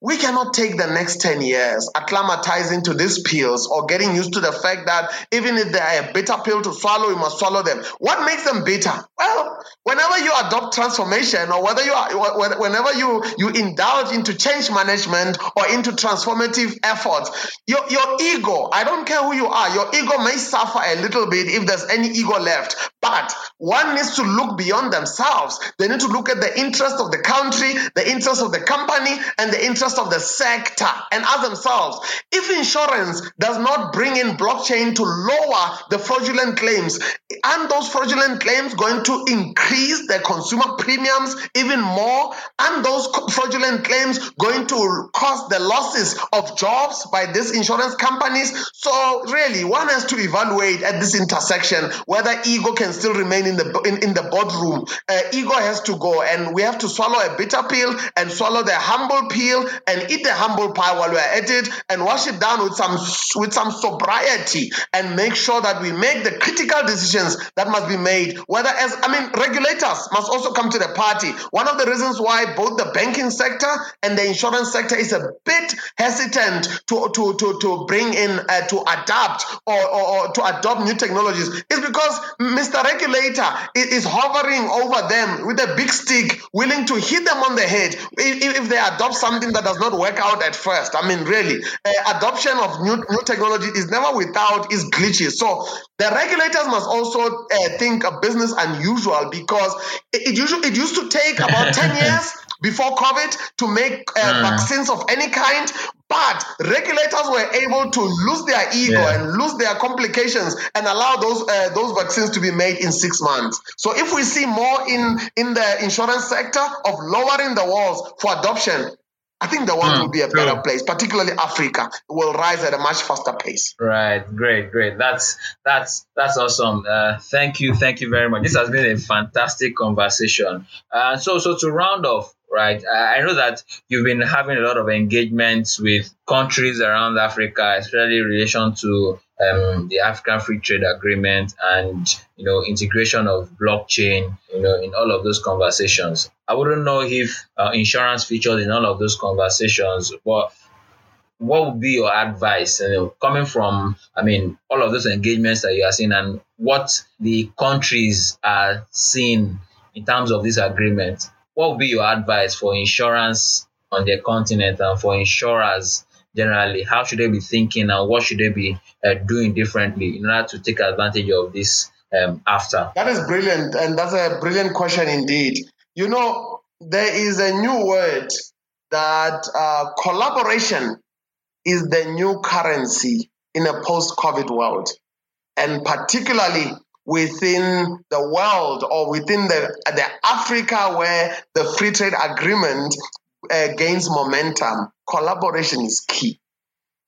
we cannot take the next 10 years acclimatizing to these pills or getting used to the fact that even if they are a bitter pill to swallow, you must swallow them. What makes them bitter? Well, whenever you adopt transformation or whether you are, whenever you, you indulge into change management or into transformative efforts, your, your ego, I don't care who you are, your ego may suffer a little bit if there's any ego left. But one needs to look beyond themselves. They need to look at the interest of the country, the interest of the company, and the interest of the sector and ask themselves if insurance does not bring in blockchain to lower the fraudulent claims, aren't those fraudulent claims going to increase the consumer premiums even more? Aren't those fraudulent claims going to cause the losses of jobs by these insurance companies? So, really, one has to evaluate at this intersection whether ego can still remain in the in, in the boardroom. Uh, ego has to go, and we have to swallow a bitter pill and swallow the humble pill and eat the humble pie while we're at it and wash it down with some with some sobriety and make sure that we make the critical decisions that must be made. Whether as I mean, regulators must also come to the party. One of the reasons why both the banking sector and the insurance sector is a bit hesitant to to to, to bring in uh, to adapt or, or, or, to adopt new technologies is because Mr. Regulator is hovering over them with a big stick, willing to hit them on the head if, if they adopt something that does not work out at first. I mean, really, uh, adoption of new, new technology is never without its glitches. So the regulators must also uh, think a business unusual because it, it, usually, it used to take about 10 (laughs) years before COVID to make uh, mm. vaccines of any kind. But regulators were able to lose their ego yeah. and lose their complications and allow those uh, those vaccines to be made in six months. So if we see more in in the insurance sector of lowering the walls for adoption, I think the world mm, will be a better place, particularly Africa will rise at a much faster pace. Right, great, great. That's that's that's awesome. Uh, thank you, thank you very much. This has been a fantastic conversation. Uh, so, so to round off, right? I know that you've been having a lot of engagements with countries around Africa, especially in relation to um, the African Free Trade Agreement and you know integration of blockchain, you know, in all of those conversations. I wouldn't know if uh, insurance featured in all of those conversations, but what would be your advice you know, coming from i mean all of those engagements that you are seeing and what the countries are seeing in terms of this agreement what would be your advice for insurance on the continent and for insurers generally? How should they be thinking and what should they be uh, doing differently in order to take advantage of this um, AfCFTA? That is brilliant. And that's a brilliant question indeed. You know, there is a new word that uh, collaboration is the new currency in a post COVID world. And particularly within the world or within the, the Africa where the free trade agreement uh, gains momentum, collaboration is key.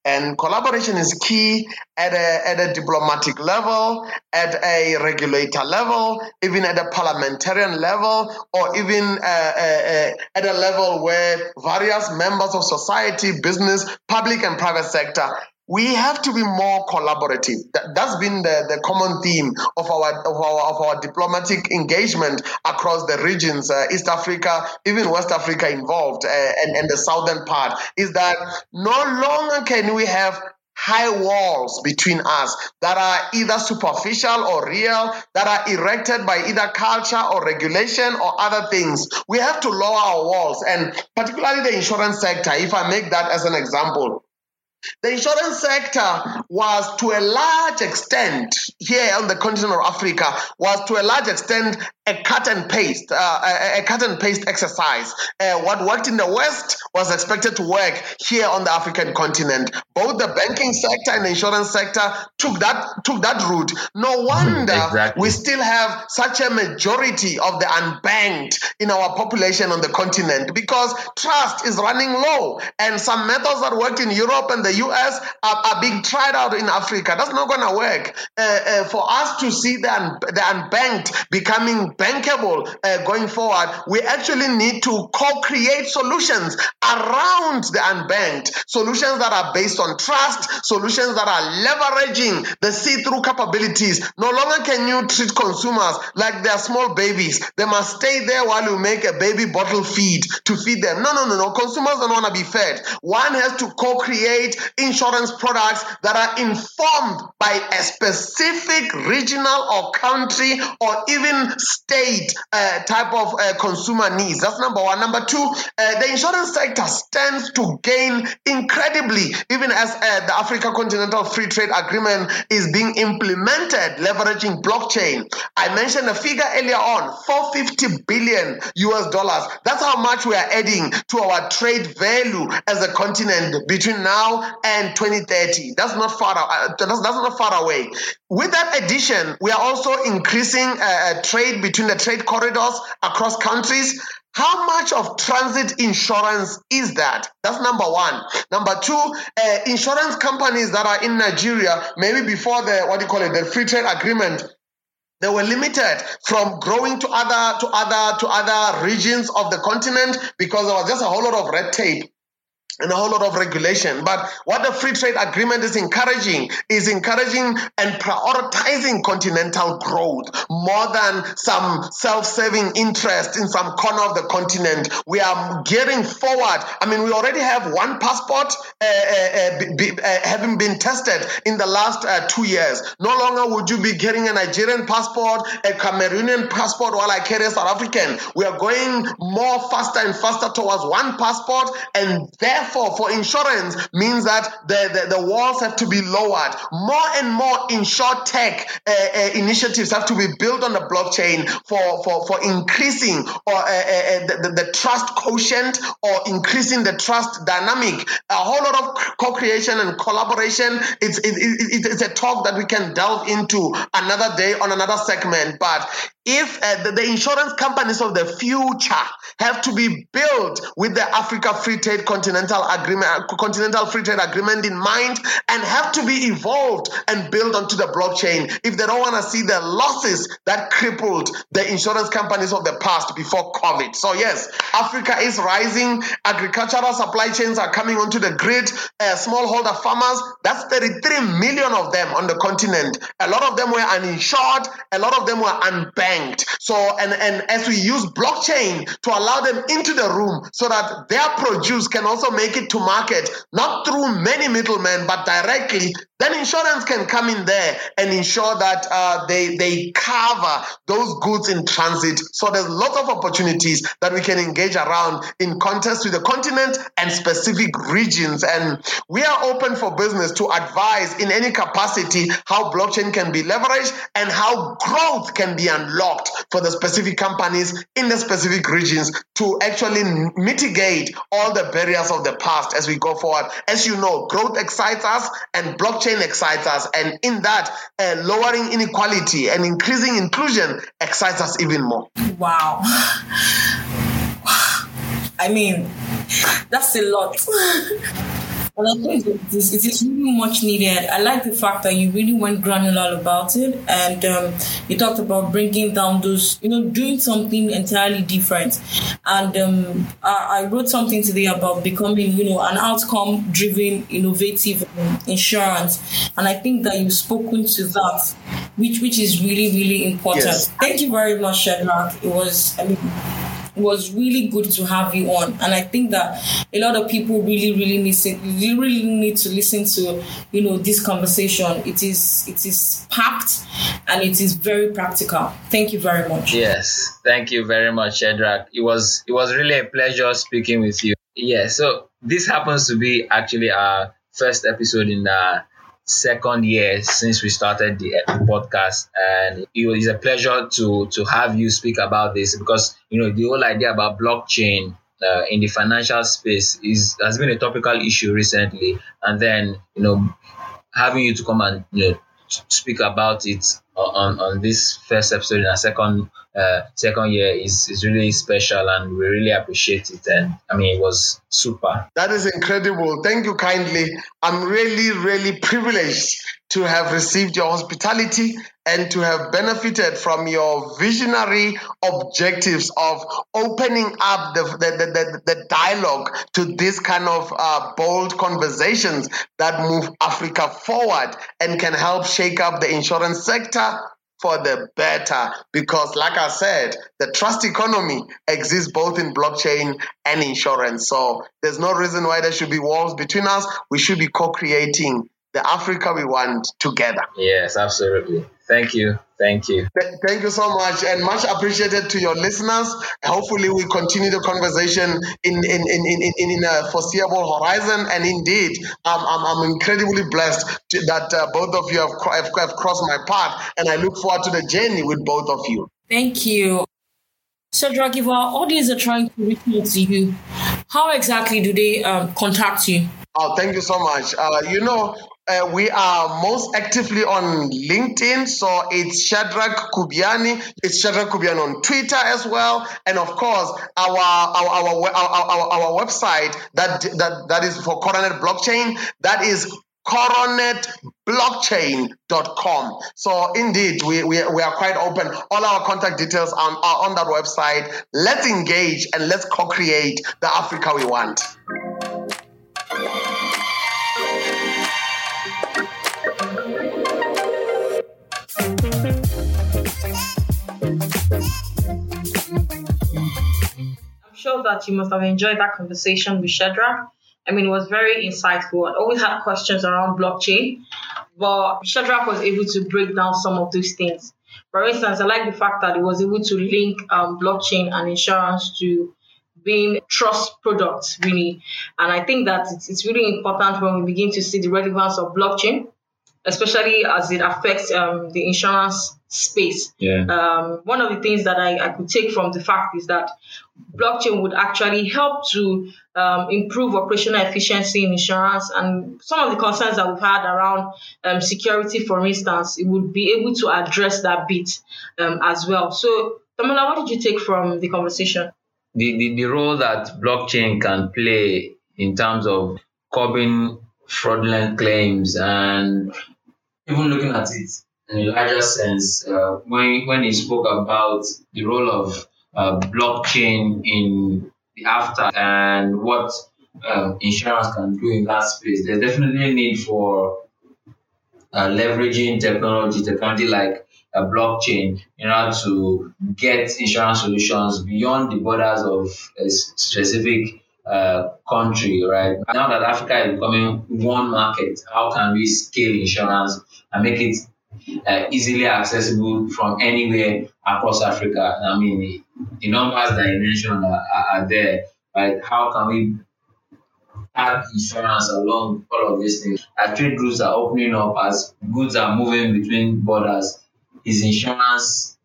And collaboration is key at a, at a diplomatic level, at a regulator level, even at a parliamentarian level, or even uh, uh, uh, at a level where various members of society, business, public and private sector we have to be more collaborative. That, has been the, the common theme of our, of our of our diplomatic engagement across the regions, uh, East Africa, even West Africa involved, uh, and, and the southern part, is that no longer can we have high walls between us that are either superficial or real, that are erected by either culture or regulation or other things. We have to lower our walls, and particularly the insurance sector, if I make that as an example. The insurance sector was to a large extent here on the continent of Africa was to a large extent a cut and paste, uh, a, a, cut and paste exercise. Uh, what worked in the West was expected to work here on the African continent. Both the banking sector and the insurance sector took that took that route. No wonder exactly. we still have such a majority of the unbanked in our population on the continent because trust is running low, and some methods that worked in Europe and the US are, are being tried out in Africa. That's not going to work. Uh, uh, for us to see the, un- the unbanked becoming bankable uh, going forward, we actually need to co-create solutions around the unbanked, solutions that are based on trust, solutions that are leveraging the see-through capabilities. No longer can you treat consumers like they're small babies. They must stay there while you make a baby bottle feed to feed them. No, no, no, no. Consumers don't want to be fed. One has to co-create insurance products that are informed by a specific regional or country or even state uh, type of uh, consumer needs. That's number one. Number two, uh, the insurance sector stands to gain incredibly, even as uh, the Africa Continental Free Trade Agreement is being implemented, leveraging blockchain. I mentioned a figure earlier on 450 billion US dollars. That's how much we are adding to our trade value as a continent between now and 2030. That's not far. Uh, that's, that's not far away. With that addition, we are also increasing uh, trade between the trade corridors across countries. How much of transit insurance is that? That's number one. Number two, uh, insurance companies that are in Nigeria, maybe before the what do you call it, the free trade agreement, they were limited from growing to other to other to other regions of the continent because there was just a whole lot of red tape and a whole lot of regulation. But what the free trade agreement is encouraging is encouraging and prioritizing continental growth more than some self-serving interest in some corner of the continent. We are gearing forward. I mean, we already have one passport uh, uh, be, uh, having been tested in the last uh, two years. No longer would you be getting a Nigerian passport, a Cameroonian passport, while I carry a South African. We are going more faster and faster towards one passport, and therefore therefore, for insurance means that the, the, the walls have to be lowered. More and more insurtech uh, uh, initiatives have to be built on the blockchain for, for, for increasing or uh, uh, uh the, the, trust quotient or increasing the trust dynamic. A whole lot of co-creation and collaboration. It's, it, it, it's a talk that we can delve into another day on another segment. But if uh, the, insurance companies of the future have to be built with the Africa Free Trade Continental Agreement, Continental Free Trade Agreement in mind, and have to be evolved and built onto the blockchain, if they don't want to see the losses that crippled the insurance companies of the past before COVID. So yes, Africa is rising. Agricultural supply chains are coming onto the grid. Uh, smallholder farmers, that's 33 million of them on the continent. A lot of them were uninsured. A lot of them were unbanked banked. So, and, and as we use blockchain to allow them into the room so that their produce can also make it to market, not through many middlemen, but directly then insurance can come in there and ensure that uh, they they cover those goods in transit. So there's lots of opportunities that we can engage around in context with the continent and specific regions. And we are open for business to advise in any capacity how blockchain can be leveraged and how growth can be unlocked for the specific companies in the specific regions to actually mitigate all the barriers of the past as we go forward. As you know, growth excites us and blockchain excites us, and in that, uh, lowering inequality and increasing inclusion excites us even more. Wow. I mean, that's a lot. (laughs) And I think it is, it is really much needed. I like the fact that you really went granular about it and um, you talked about bringing down those, you know, doing something entirely different. And um, I, I, wrote something today about becoming, you know, an outcome driven, innovative insurance. And I think that you've spoken to that, which, which is really, really important. Yes. Thank you very much, Shadrach. It was, I mean, was really good to have you on, and I think that a lot of people really, really need to, really need to listen to you know this conversation. It is it is packed and it is very practical. Thank you very much. Yes, thank you very much, Shadrach. It was it was really a pleasure speaking with you. Yeah, so this happens to be actually our first episode in the second year since we started the podcast. And it was a pleasure to to have you speak about this because you know the whole idea about blockchain uh, in the financial space is has been a topical issue recently. And then you know having you to come and you know speak about it on, on this first episode in our second uh, second year is, is really special and we really appreciate it. And I mean, it was super. That is incredible. Thank you kindly. I'm really, really privileged to have received your hospitality and to have benefited from your visionary objectives of opening up the, the, the, the dialogue to this kind of uh, bold conversations that move Africa forward and can help shake up the insurance sector for the better. Because like i said the trust economy exists both in blockchain and insurance. So there's no reason why there should be walls between us. We should be co-creating the africa we want together yes absolutely thank you Thank you. Thank you so much, and much appreciated to your listeners. Hopefully, we continue the conversation in in in in, in a foreseeable horizon. And indeed, I'm I'm, I'm incredibly blessed to, that uh, both of you have, have have crossed my path, and I look forward to the journey with both of you. Thank you. Shadrach, if our audience are trying to reach out to you, how exactly do they um, contact you? Oh, thank you so much. Uh, you know, uh, we are most actively on LinkedIn, so it's Shadrach Kubiani. It's Shadrach Kubiani on Twitter as well, and of course our our our, our, our, our website that that that is for Coronet Blockchain. That is coronetblockchain.com. So indeed, we, we, we are quite open. All our contact details are, are on that website. Let's engage and let's co-create the Africa we want. Sure that you must have enjoyed that conversation with Shadrach. I mean, it was very insightful and always had questions around blockchain, but Shadrach was able to break down some of those things. For instance, I like the fact that he was able to link um, blockchain and insurance to being trust products, really. And I think that it's, it's really important when we begin to see the relevance of blockchain especially as it affects um, the insurance space. Yeah. Um, one of the things that I, I, could take from the fact is that blockchain would actually help to um, improve operational efficiency in insurance and some of the concerns that we've had around um, security, for instance, it would be able to address that bit um, as well. So, Damola, what did you take from the conversation? The, the, the role that blockchain can play in terms of curbing fraudulent claims and even looking at it in a larger sense, uh, when, when he spoke about the role of uh, blockchain in the AfCFTA and what um, insurance can do in that space, there's definitely a need for uh, leveraging technology, technology like a blockchain in order to get insurance solutions beyond the borders of a specific uh, country, right? Now that Africa is becoming one market, how can we scale insurance and make it uh, easily accessible from anywhere across Africa? I mean, the numbers that you mentioned are, are, there, right? How can we add insurance along all of these things? As trade routes are opening up, as goods are moving between borders, is insurance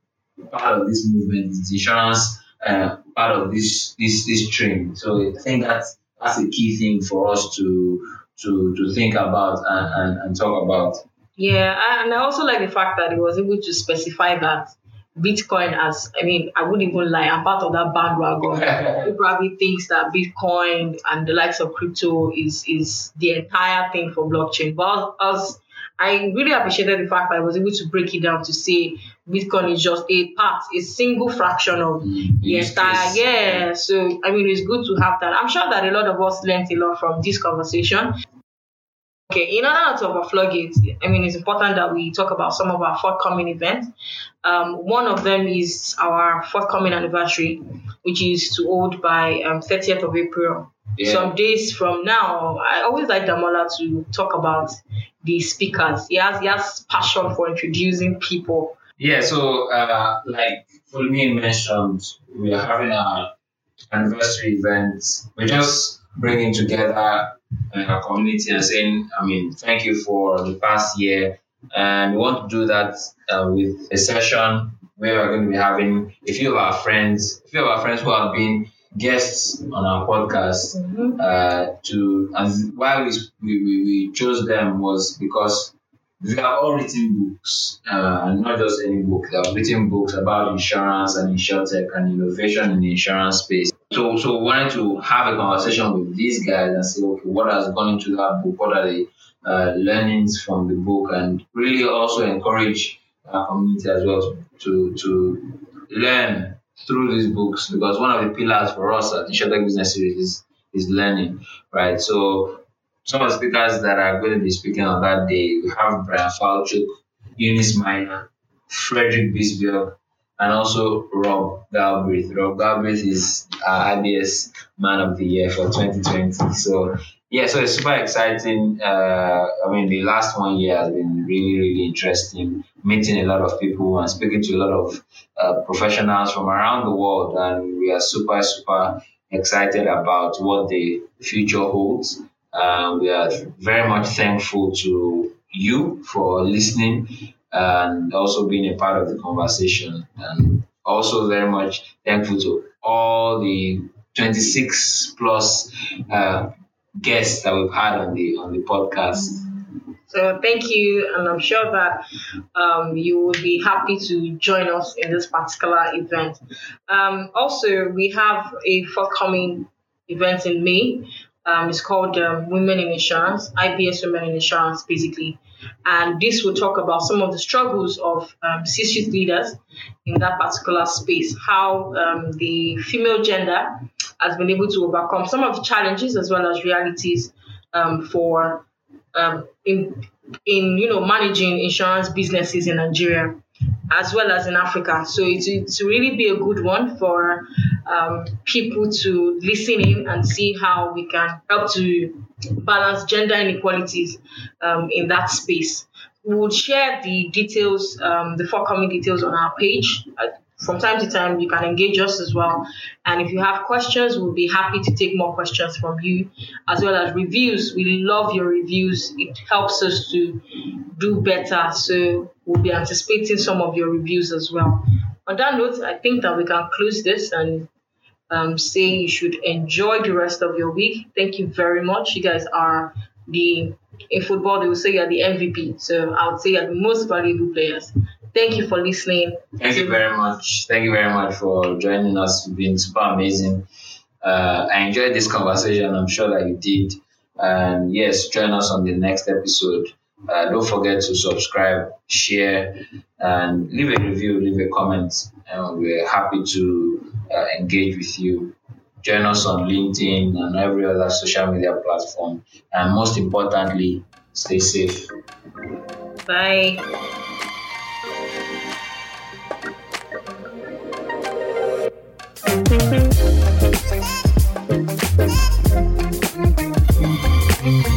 part of this movement? Is insurance uh, part of this this this train. So I think that's that's a key thing for us to to to think about and, and, and talk about. Yeah, and I also like the fact that he was able to specify that Bitcoin as I mean, I wouldn't even lie, I'm part of that bandwagon. (laughs) Who probably thinks that Bitcoin and the likes of crypto is is the entire thing for blockchain. But as I really appreciated the fact that I was able to break it down to say Bitcoin is just a part, a single fraction of mm, the entire. Yeah. So, I mean, it's good to have that. I'm sure that a lot of us learned a lot from this conversation. Okay, in order to overflog it, I mean, it's important that we talk about some of our forthcoming events. Um, one of them is our forthcoming anniversary, which is to hold by um, 30th of April. Yeah. Some days from now, I always like Damola to talk about the speakers. He has, he has passion for introducing people. Yeah, so uh, like Fulomi mentioned, we are having our anniversary event. We're just bringing together our community and saying, I mean, thank you for the past year. And we want to do that uh, with a session where we're going to be having a few of our friends, a few of our friends who have been guests on our podcast. Mm-hmm. Uh, to and why we, we we chose them was because they have all written books, uh, and not just any book. They have written books about insurance and insurtech and innovation in the insurance space. So, so we wanted to have a conversation with these guys and say, okay, what has gone into that book? What are the uh, learnings from the book? And really also encourage our community as well to, to learn through these books because one of the pillars for us at the Insurtech Business Series is, is learning, right? So some of the speakers that are going to be speaking on that day, we have Bryan Falchuk, Eunice Miner, Frederick Bisberg, and also Rob Galbraith. Rob Galbraith is uh, our IBS Man of the Year for 2020. So yeah, so it's super exciting. Uh, I mean, the last one year has been really, really interesting. Meeting a lot of people and speaking to a lot of uh, professionals from around the world, and we are super, super excited about what the future holds. Uh, we are very much thankful to you for listening and also being a part of the conversation. And also very much thankful to all the 26 plus uh, guests that we've had on the on the podcast. So thank you, and I'm sure that um, you will be happy to join us in this particular event. Um, also, we have a forthcoming event in May. Um, it's called um, Women in Insurance, IBS Women in Insurance, basically. And this will talk about some of the struggles of um, C-suite leaders in that particular space, how um, the female gender has been able to overcome some of the challenges as well as realities um, for um, in in you know managing insurance businesses in Nigeria as well as in Africa. So it it's really be a good one for um, people to listen in and see how we can help to balance gender inequalities um, in that space. We will share the details, um, the forthcoming details on our page. From time to time, you can engage us as well. And if you have questions, we'll be happy to take more questions from you, as well as reviews. We love your reviews, it helps us to do better. So we'll be anticipating some of your reviews as well. On that note, I think that we can close this and um, say you should enjoy the rest of your week. Thank you very much. You guys are the in football they will say you're the MVP. So I would say you're the most valuable players. Thank you for listening. Thank you very much. Thank you very much for joining us. You've been super amazing. Uh, I enjoyed this conversation. I'm sure that you did. And yes, join us on the next episode. Uh, don't forget to subscribe, share, and leave a review, leave a comment. And we're happy to uh, engage with you. Join us on LinkedIn and every other social media platform. And most importantly, stay safe. Bye. Thank you.